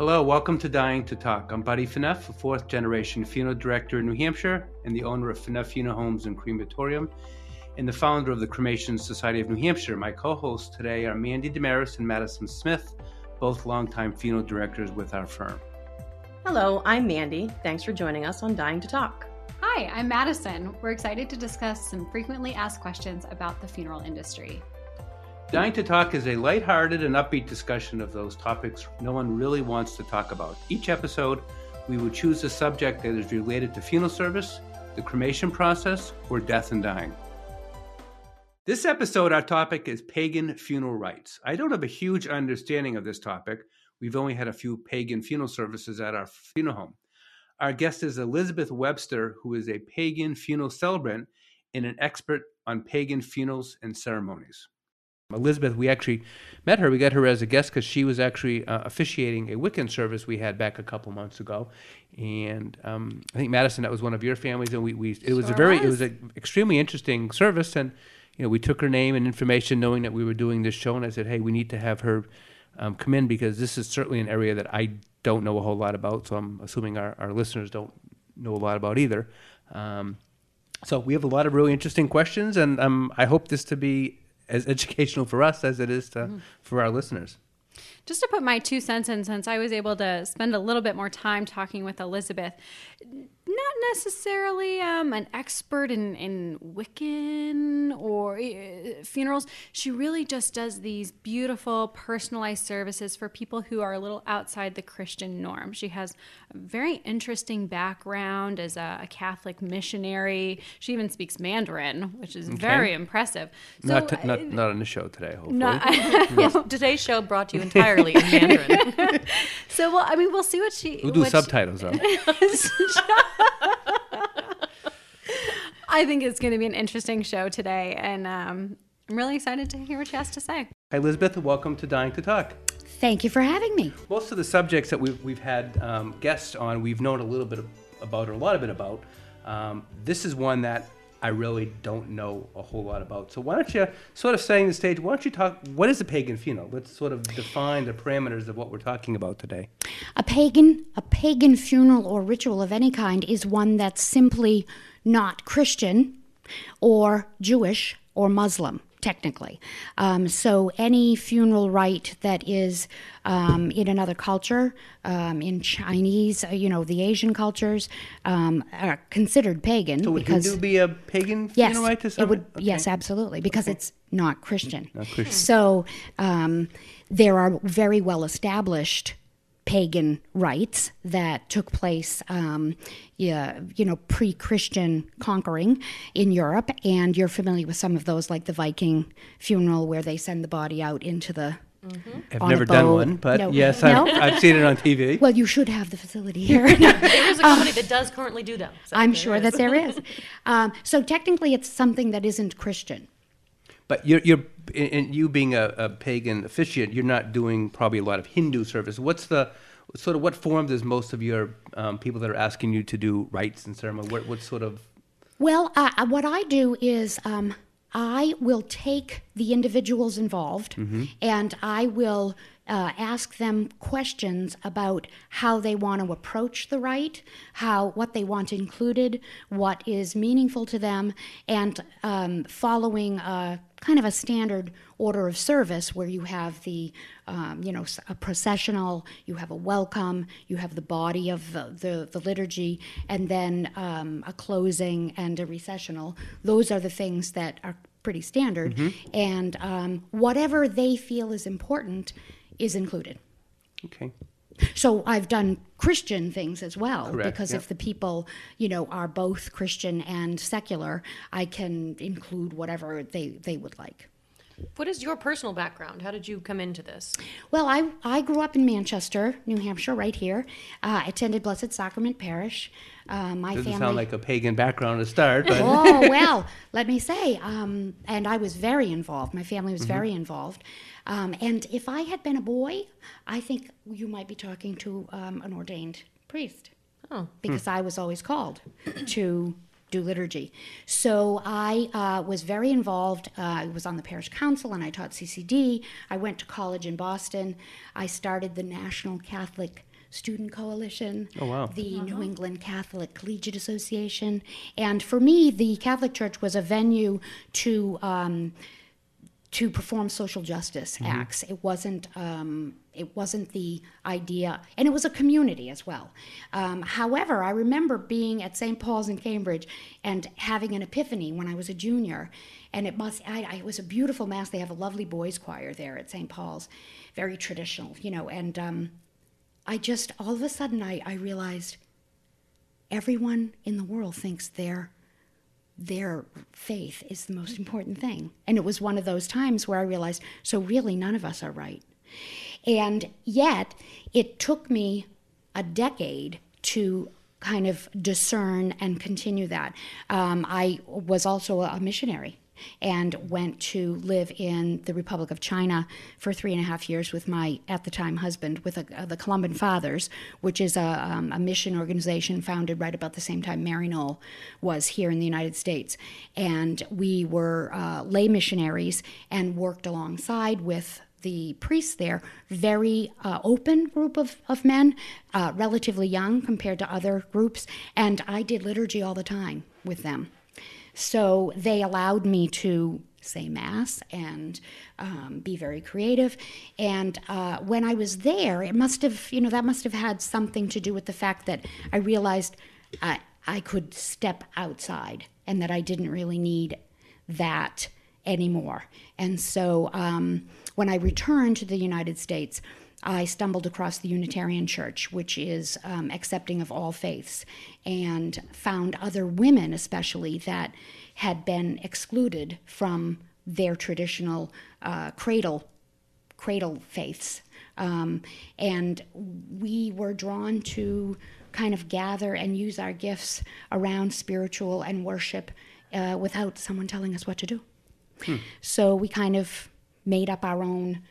Hello, welcome to Dying to Talk. I'm Buddy Phaneuf, a fourth generation funeral director in New Hampshire and the owner of Phaneuf Funeral Homes and Crematorium, and the founder of the Cremation Society of New Hampshire. My co hosts today are Mandy Damaris and Madison Smith, both longtime funeral directors with our firm. Hello, I'm Mandy. Thanks for joining us on Dying to Talk. Hi, I'm Madison. We're excited to discuss some frequently asked questions about the funeral industry. Dying to Talk is a lighthearted and upbeat discussion of those topics no one really wants to talk about. Each episode, we will choose a subject that is related to funeral service, the cremation process, or death and dying. This episode, our topic is pagan funeral rites. I don't have a huge understanding of this topic. We've only had a few pagan funeral services at our funeral home. Our guest is Elizabeth Webster, who is a pagan funeral celebrant and an expert on pagan funerals and ceremonies. Elizabeth, we actually met her. We got her as a guest because she was actually uh, officiating a Wiccan service we had back a couple months ago, and um, I think Madison, that was one of your families, and we, we it was Sure a very it was. was an extremely interesting service, and you know we took her name and information, knowing that we were doing this show, and I said, hey, we need to have her um, come in because this is certainly an area that I don't know a whole lot about, so I'm assuming our, our listeners don't know a lot about either. Um, so we have a lot of really interesting questions, and um, I hope this to be as educational for us as it is to, mm. for our listeners. Just to put my two cents in, since I was able to spend a little bit more time talking with Elizabeth, not necessarily um, an expert in, in Wiccan or uh, funerals. She really just does these beautiful, personalized services for people who are a little outside the Christian norm. She has a very interesting background as a, a Catholic missionary. She even speaks Mandarin, which is very impressive. So, not, t- not not on the show today, hopefully. no, Yes, today's show brought to you entirely in Mandarin. So well, I mean, we'll see what she. we'll do what she- subtitles though. I think it's going to be an interesting show today, and um, I'm really excited to hear what she has to say. Hi, Elizabeth. Welcome to Dying to Talk. Thank you for having me. Most of the subjects that we've, we've had um, guests on, we've known a little bit about or a lot of it about. Um, this is one that I really don't know a whole lot about. So why don't you sort of setting the stage? Why don't you talk? What is a pagan funeral? Let's sort of define the parameters of what we're talking about today. A pagan, a pagan funeral or ritual of any kind is one that's simply not Christian or Jewish or Muslim, technically. Um, so any funeral rite that is um, in another culture, um, in Chinese, uh, you know, the Asian cultures, um, are considered pagan So would because Hindu be a pagan Yes, funeral rite to it some? would. Okay. Yes, absolutely, because it's not Christian. Not Christian. So um, there are very well established pagan rites that took place, um, yeah, you know, pre-Christian conquering in Europe, and you're familiar with some of those, like the Viking funeral, where they send the body out into the. I've on never done one, but No. yes, No? I've, I've seen it on TV. Well, you should have the facility here. there is a company that does currently do them. so I'm sure is. that there is. Um, so technically, it's something that isn't Christian. But you're, you're in you being a, a pagan officiant, you're not doing probably a lot of Hindu service. What's the sort of what form does most of your um, people that are asking you to do rites and ceremony? What, what sort of Well, uh, uh, what I do is um, I will take the individuals involved and I will uh, ask them questions about how they want to approach the rite, how what they want included, what is meaningful to them, and um, following a kind of a standard order of service where you have the um, you know a processional you have a welcome you have the body of the, the, the liturgy and then um, a closing and a recessional. Those are the things that are pretty standard. And um, whatever they feel is important is included okay? so I've done Christian things as well Correct, because yeah. if the people, you know, are both Christian and secular, I can include whatever they, they would like. What is your personal background? How did you come into this? Well, I, I grew up in Manchester, New Hampshire, right here. Uh, I attended Blessed Sacrament Parish. Uh, my Doesn't family. sound like a pagan background to start, but oh well let me say um, and i was very involved my family was very involved um, and if i had been a boy i think you might be talking to um, an ordained priest Oh. because i was always called to do liturgy so i uh, was very involved uh, i was on the parish council and i taught ccd i went to college in boston i started the national catholic Student Coalition, Oh, wow. the New England Catholic Collegiate Association. And for me, the Catholic Church was a venue to. Um, to perform social justice acts. It wasn't um, it wasn't the idea, and it was a community as well. Um, however, I remember being at St. Paul's in Cambridge and having an epiphany when I was a junior, and it must I, I, it was a beautiful mass. They have a lovely boys' choir there at St. Paul's, very traditional, you know. And um, I just all of a sudden I, I realized everyone in the world thinks they're their faith is the most important thing. And it was one of those times where I realized, so really none of us are right. And yet, it took me a decade to kind of discern and continue that. Um, I was also a missionary and went to live in the Republic of China for three and a half years with my, at the time, husband, with a, uh, the Columban Fathers, which is a, um, a, mission organization founded right about the same time Mary Maryknoll was here in the United States. And we were uh, lay missionaries and worked alongside with the priests there, very uh, open group of, of men, uh, relatively young compared to other groups, and I did liturgy all the time with them. So they allowed me to say mass and um, be very creative. And uh, when I was there, it must have, you know, that must have had something to do with the fact that I realized I, I could step outside and that I didn't really need that anymore. And so um, when I returned to the United States, I stumbled across the Unitarian Church, which is um, accepting of all faiths, and found other women, especially, that had been excluded from their traditional uh, cradle cradle faiths. Um, and we were drawn to kind of gather and use our gifts around spiritual and worship uh, without someone telling us what to do. Hmm. So we kind of made up our own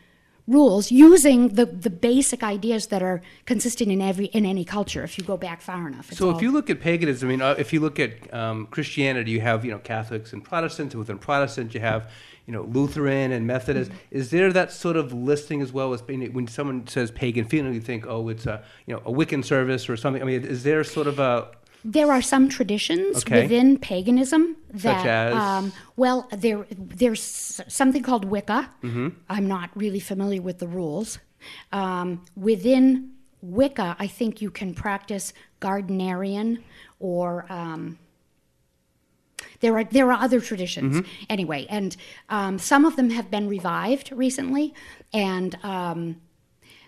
rules using the, the basic ideas that are consistent in every in any culture if you go back far enough so if you look at paganism i mean uh, if you look at um, christianity you have you know catholics and protestants and within protestant you have you know lutheran and methodist mm-hmm. is there that sort of listing as well as when someone says pagan feeling you think oh it's a you know a wiccan service or something i mean is there sort of a there are some traditions okay. within paganism that, Such as? Um, well, there there's something called Wicca. Mm-hmm. I'm not really familiar with the rules. Um, within Wicca, I think you can practice Gardnerian or um, there are there are other traditions mm-hmm. anyway, and um, some of them have been revived recently, and um,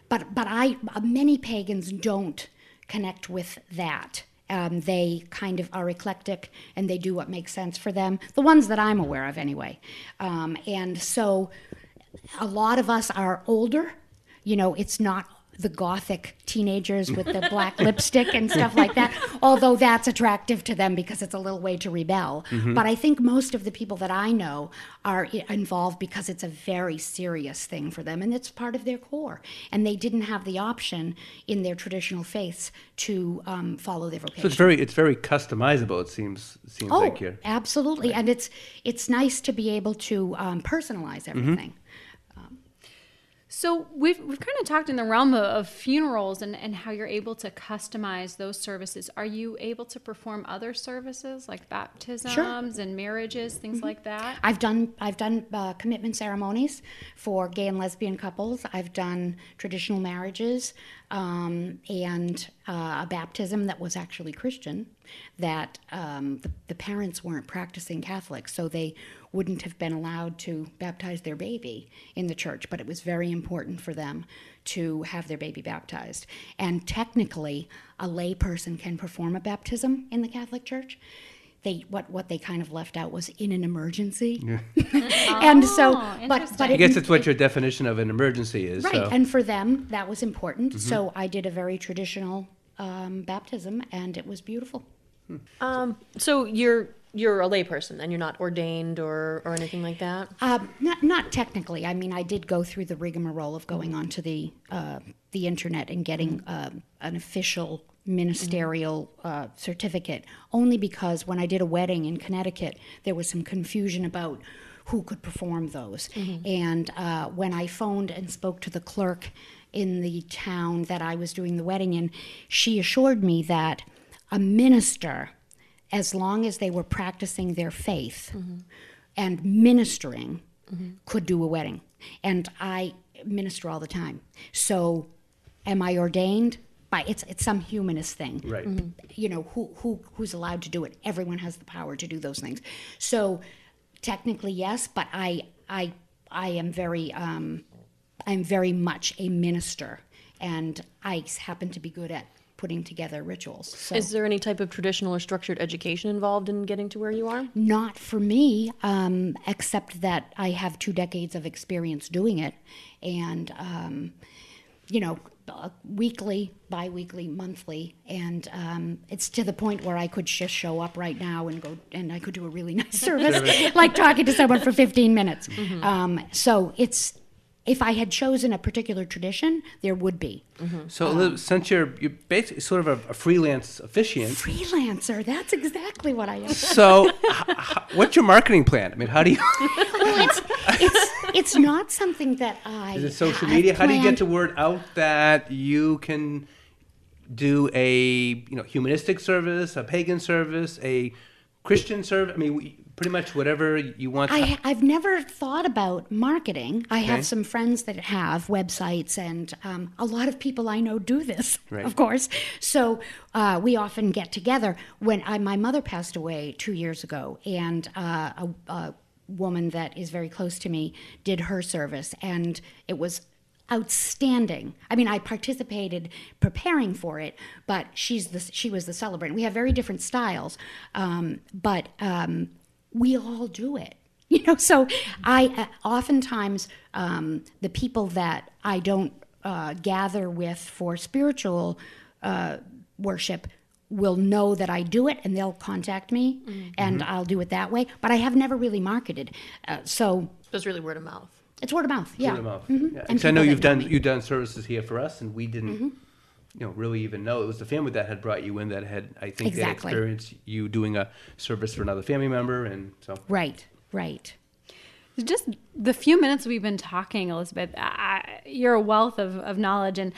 but but I many pagans don't connect with that. Um, they kind of are eclectic and they do what makes sense for them. The ones that I'm aware of, anyway. Um, and so a lot of us are older. You know, it's not the gothic teenagers with the black lipstick and stuff like that. Although that's attractive to them because it's a little way to rebel. Mm-hmm. But I think most of the people that I know are involved because it's a very serious thing for them and it's part of their core. And they didn't have the option in their traditional faiths to um, follow their vocation. So it's very it's very customizable. It seems it seems oh, like here. absolutely, right. and it's it's nice to be able to um, personalize mm-hmm. everything. Mm-hmm. So we've we've kind of talked in the realm of, of, funerals and, and how you're able to customize those services. Are you able to perform other services like baptisms sure. and marriages, things mm-hmm. like that? I've done I've done uh, commitment ceremonies for gay and lesbian couples. I've done traditional marriages um, and uh, a baptism that was actually Christian. That um, the, the parents weren't practicing Catholics, so they wouldn't have been allowed to baptize their baby in the church, but it was very important for them to have their baby baptized. And technically, a layperson can perform a baptism in the Catholic Church. They what what they kind of left out was in an emergency, yeah. and so oh, but but I guess it's what your definition of an emergency is, right? So. And for them, that was important. Mm-hmm. So I did a very traditional um, baptism, and it was beautiful. Um, so you're you're a layperson and you're not ordained or, or anything like that? Uh, not, not technically. I mean, I did go through the rigmarole of going onto the uh, the internet and getting uh, an official ministerial uh, certificate, only because when I did a wedding in Connecticut, there was some confusion about who could perform those. Mm-hmm. And uh, when I phoned and spoke to the clerk in the town that I was doing the wedding in, she assured me that a minister, as long as they were practicing their faith mm-hmm. and ministering, mm-hmm. could do a wedding. And I minister all the time. So, am I ordained? By it's it's some humanist thing Right. Mm-hmm. you know who who who's allowed to do it everyone has the power to do those things so technically yes but i i i am very um i'm very much a minister and i happen to be good at putting together rituals. So Is there any type of traditional or structured education involved in getting to where you are? not for me um, except that i have two decades of experience doing it. And um, you know uh, weekly bi-weekly monthly. And um, it's to the point where i could just show up right now and go and i could do a really nice service like talking to someone for 15 minutes. Um, so it's if i had chosen a particular tradition there would be mm-hmm. So um, Elizabeth, since you're you're basically sort of a, a freelance officiant, freelancer that's exactly what i am so h- h- what's your marketing plan? I mean, how do you? well, it's it's it's not something that I. Is it social media? How do you get the word out that you can do a you know humanistic service, a pagan service, a Christian service? I mean, we- pretty much whatever you want. I, I've never thought about marketing. I Okay. have some friends that have websites, and um, a lot of people I know do this, Right. of course. So uh, we often get together. When I, my mother passed away two years ago, and uh, a, a woman that is very close to me did her service, and it was outstanding. I mean, I participated preparing for it, but she's the she was the celebrant. We have very different styles, um, but um, we all do it. You know, so I uh, oftentimes um, the people that I don't uh, gather with for spiritual uh, worship will know that I do it and they'll contact me and I'll do it that way. But I have never really marketed, uh, so It's really word of mouth. it's word of mouth. Yeah. Word of mouth. Mhm. Yeah. And 'Cause I know you've done me. Mm-hmm. you've done services here for us, and we didn't, you know, really even know it was the family that had brought you in that had I think they had experienced you doing a service for another family member, and so Right. Right. just the few minutes we've been talking, Elizabeth, I, you're a wealth of, of knowledge. And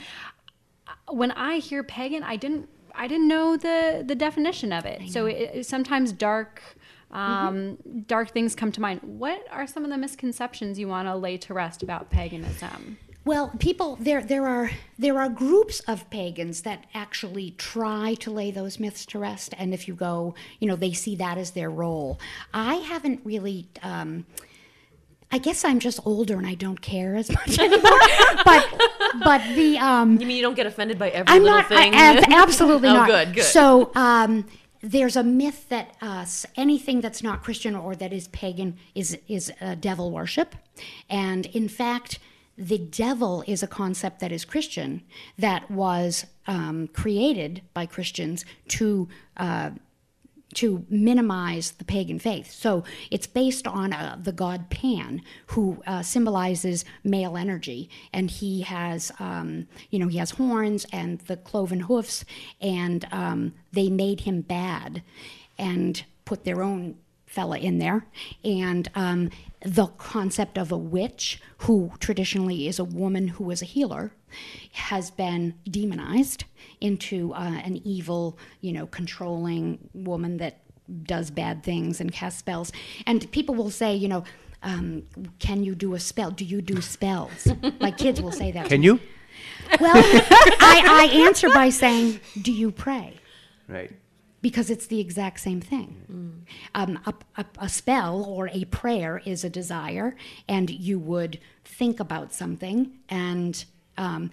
when I hear pagan, I didn't I didn't know the the definition of it. So it, it- sometimes dark um, dark things come to mind. What are some of the misconceptions you want to lay to rest about paganism? Well, people there there are there are groups of pagans that actually try to lay those myths to rest, and if you go, you know, they see that as their role. I haven't really. Um, I guess I'm just older and I don't care as much anymore. but but the um, You mean you don't get offended by every I'm little not. thing? I, ab- absolutely oh, not. good, good. So um, there's a myth that uh, anything that's not Christian or that is pagan is is uh, devil worship, and in fact, the devil is a concept that is Christian that was um, created by Christians to. Uh, to minimize the pagan faith. So it's based on uh, the god Pan, who uh, symbolizes male energy, and he has, um, you know, he has horns and the cloven hoofs, and um, they made him bad, and put their own fella in there, and um, the concept of a witch, who traditionally is a woman who is a healer, has been demonized into uh, an evil, you know, controlling woman that does bad things and casts spells. And people will say, you know, um, can you do a spell? Do you do spells? like kids will say that. can you? Well, I, I answer by saying, do you pray? Right. Because it's the exact same thing. Um, a, a, a spell or a prayer is a desire, and you would think about something. And um,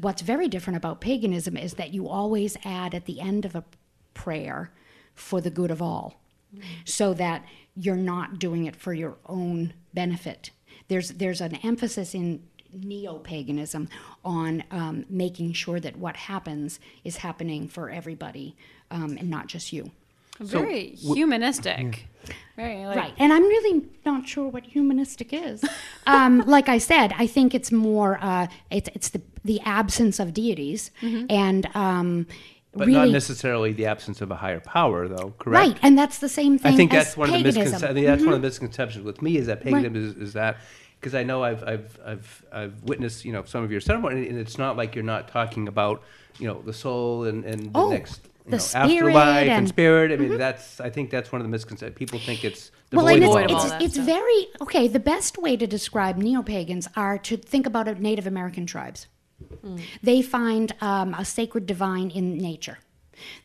what's very different about paganism is that you always add at the end of a prayer for the good of all, so that you're not doing it for your own benefit. There's there's an emphasis in neo-paganism on um, making sure that what happens is happening for everybody um, and not just you. Very humanistic. Very like, Right. And I'm really not sure what humanistic is. um, like I said, I think it's more uh, it's it's the the absence of deities and um, But really not necessarily the absence of a higher power, though. Correct. right. And that's the same thing. I think as that's one of the misconceptions. I think that's one of the misconceptions with me is that paganism is, is that because I know I've, I've, I've, I've witnessed, you know, some of your ceremony, and it's not like you're not talking about, you know, the soul and, and the Oh, next, you the know, spirit afterlife and, and- Mm-hmm. spirit. I mean, that's, I think that's one of the misconceptions. People think it's well, devoid and of it's, all of all it's, it's very okay. The best way to describe neo pagans are to think about it, Native American tribes. They find um, a sacred divine in nature.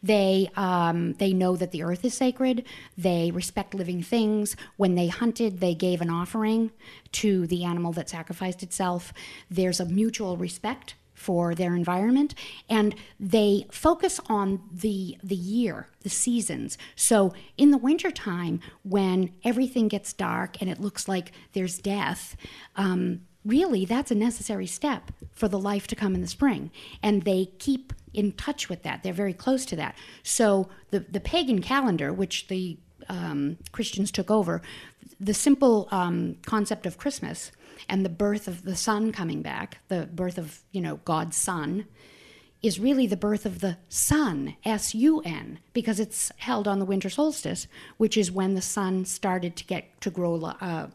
They um, they know that the earth is sacred. They respect living things. When they hunted, they gave an offering to the animal that sacrificed itself. There's a mutual respect for their environment and they focus on the the year the seasons. So in the wintertime when everything gets dark and it looks like there's death um, really that's a necessary step for the life to come in the spring. And they keep in touch with that. They're very close to that. So the the pagan calendar which the um, christians took over the simple um, concept of christmas and the birth of the sun coming back, the birth of, you know, God's son, is really the birth of the sun, S U N, because it's held on the winter solstice, which is when the sun started to get to grow uh,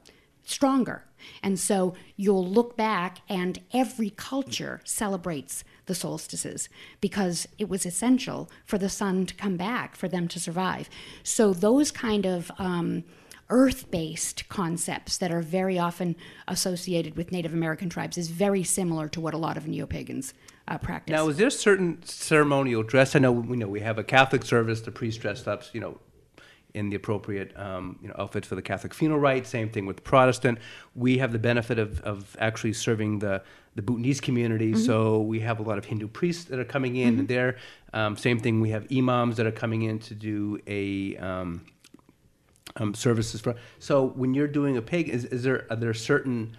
stronger. And so you'll look back, and every culture celebrates the solstices because it was essential for the sun to come back, for them to survive. So those kind of um, earth based concepts that are very often associated with Native American tribes is very similar to what a lot of neo pagans uh, practice. Now, is there certain ceremonial dress? I know we know we have a Catholic service. The priest dressed up, you know, in the appropriate um, you know outfits for the Catholic funeral rite. Same thing with Protestant. We have the benefit of, of actually serving the the Bhutanese community, so we have a lot of Hindu priests that are coming in. And there, um, same thing. We have imams that are coming in to do a um, um, services for. So when you're doing a pig, is, is there are there certain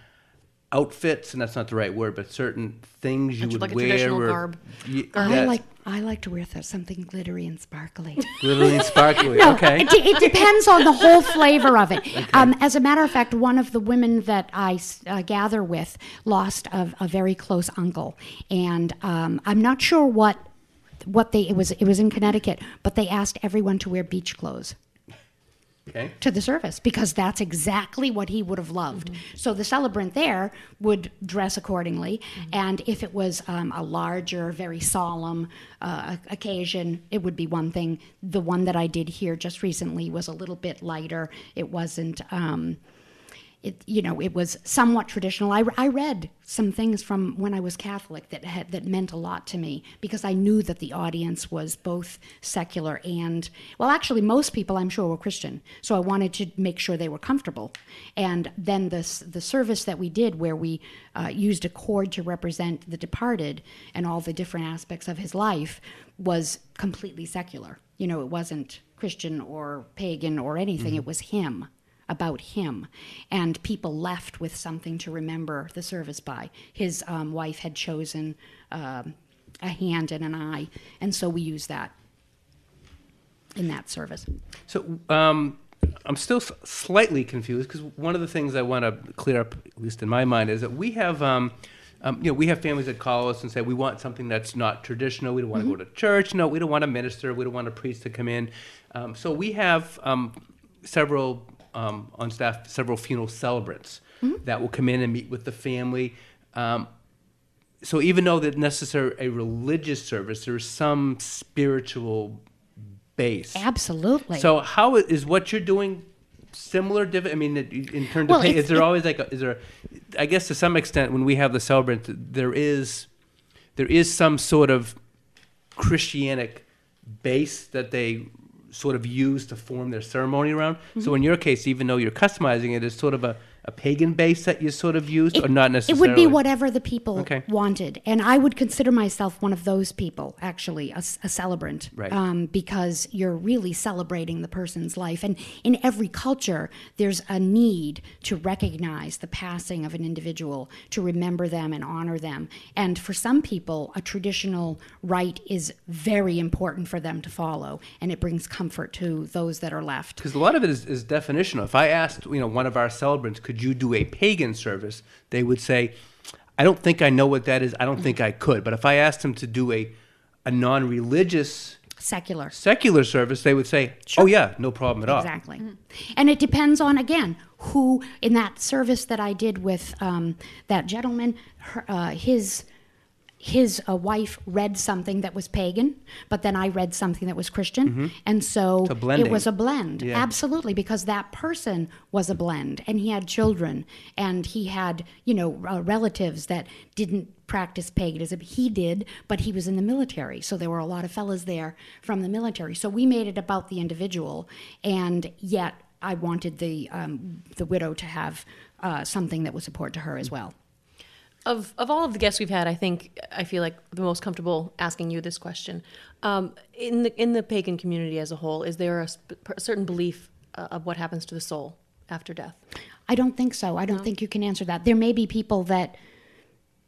outfits, and that's not the right word, but certain things you Like- would like a wear? traditional or- garb. y- I that- like I like to wear th- something glittery and sparkly. glittery and sparkly. No, okay. it, it depends on the whole flavor of it. Um, as a matter of fact, one of the women that I s- uh, gather with lost a, a very close uncle, and um, I'm not sure what what they it was. It was in Connecticut, but they asked everyone to wear beach clothes Okay. to the service because that's exactly what he would have loved. So the celebrant there would dress accordingly, and if it was um, a larger, very solemn uh, occasion, it would be one thing. The one that I did here just recently was a little bit lighter. It wasn't. Um, it, you know, it was somewhat traditional. I, I read some things from when I was Catholic that had, that meant a lot to me because I knew that the audience was both secular and well, actually, most people I'm sure were Christian. So I wanted to make sure they were comfortable. And then the the service that we did, where we uh, used a cord to represent the departed and all the different aspects of his life, was completely secular. You know, it wasn't Christian or pagan or anything. It was him about him. And people left with something to remember the service by. His um, wife had chosen um, a hand and an eye, and so we use that in that service. So um, I'm still s- slightly confused because one of the things I want to clear up, at least in my mind, is that we have. Um, um, you know, we have families that call us and say we want something that's not traditional. We don't want to go to church. No, we don't want a minister. We don't want a priest to come in. Um, so we have um, several um, on staff, several funeral celebrants that will come in and meet with the family. Um, so even though that necessary a religious service, there's some spiritual base. Absolutely. So how is what you're doing similar? Diff- I mean, in terms Well, of pay, is there always like a, is there? I guess to some extent, when we have the celebrant, there is there is some sort of Christianic base that they sort of use to form their ceremony around. Mm-hmm. So in your case, even though you're customizing it, it's sort of a, a pagan base that you sort of used, or not necessarily? It would be whatever the people Okay. wanted, and I would consider myself one of those people, actually, a celebrant, Right. um, because you're really celebrating the person's life. And in every culture, there's a need to recognize the passing of an individual, to remember them and honor them. And for some people, a traditional rite is very important for them to follow, and it brings comfort to those that are left. Because a lot of it is, is definitional. If I asked, you know, one of our celebrants, could you do a pagan service? They would say, I don't think I know what that is. I don't think I could. But if I asked them to do a, a non-religious secular. Secular service, they would say, "Oh yeah, no problem at all." Exactly. And it depends on, again, who, in that service that I did with um, that gentleman, her, uh, his. His uh, wife read something that was pagan, but then I read something that was Christian, and so it was a blend. Yeah. Absolutely, because that person was a blend, and he had children, and he had you know uh, relatives that didn't practice paganism. He did, but he was in the military, so there were a lot of fellas there from the military. So we made it about the individual, and yet I wanted the um, the widow to have uh, something that was support to her as well. Of of all of the guests we've had, I think I feel like the most comfortable asking you this question. Um, in the in the pagan community as a whole, is there a, sp- a certain belief uh, of what happens to the soul after death? I don't think so. I don't think you can answer that. There may be people that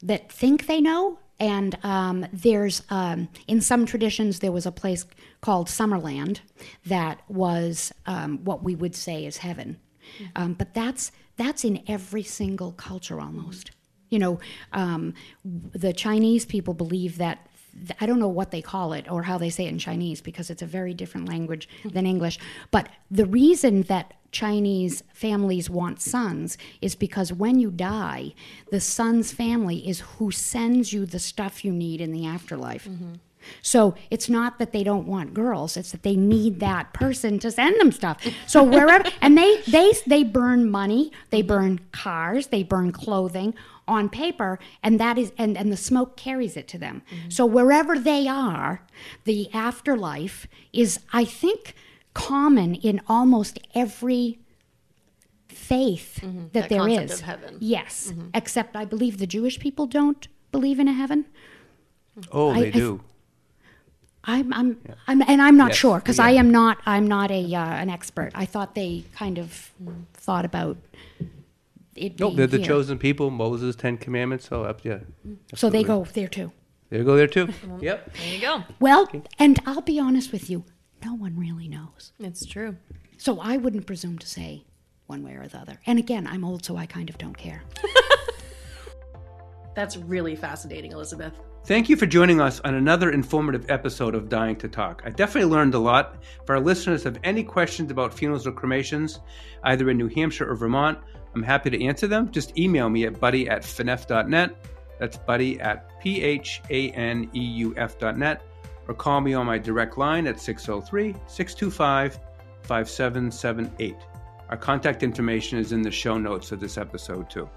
that think they know, and um, there's um, in some traditions there was a place called Summerland that was um, what we would say is heaven, um, but that's that's in every single culture almost. You know, um, the Chinese people believe that. I don't know what they call it or how they say it in Chinese because it's a very different language than English. But the reason that Chinese families want sons is because when you die, the son's family is who sends you the stuff you need in the afterlife. So it's not that they don't want girls; it's that they need that person to send them stuff. So wherever, and they they they burn money, they burn cars, they burn clothing on paper, and that is and and the smoke carries it to them. So wherever they are, the afterlife is, I think, common in almost every faith that Mm-hmm. That there concept is. of heaven. Mm-hmm. Yes, except I believe the Jewish people don't believe in a heaven. Oh, I- they I- do. I'm, I'm, I'm and I'm not Yes, sure because yeah. I am not, I'm not a uh, an expert. I thought they kind of thought about it. No, being they're the here. chosen people. Moses, Ten Commandments. So up, yeah. so they go there too. They go there too. Yep. There you go. Well, and I'll be honest with you, no one really knows. It's true. So I wouldn't presume to say one way or the other. And again, I'm old, so I kind of don't care. That's really fascinating, Elizabeth. Thank you for joining us on another informative episode of Dying to Talk. I definitely learned a lot. If our listeners have any questions about funerals or cremations, either in New Hampshire or Vermont, I'm happy to answer them. Just email me at buddy at phaneuf.net. That's buddy at p h a n e u f dot net, or call me on my direct line at 603 625 5778. Our contact information is in the show notes of this episode, too.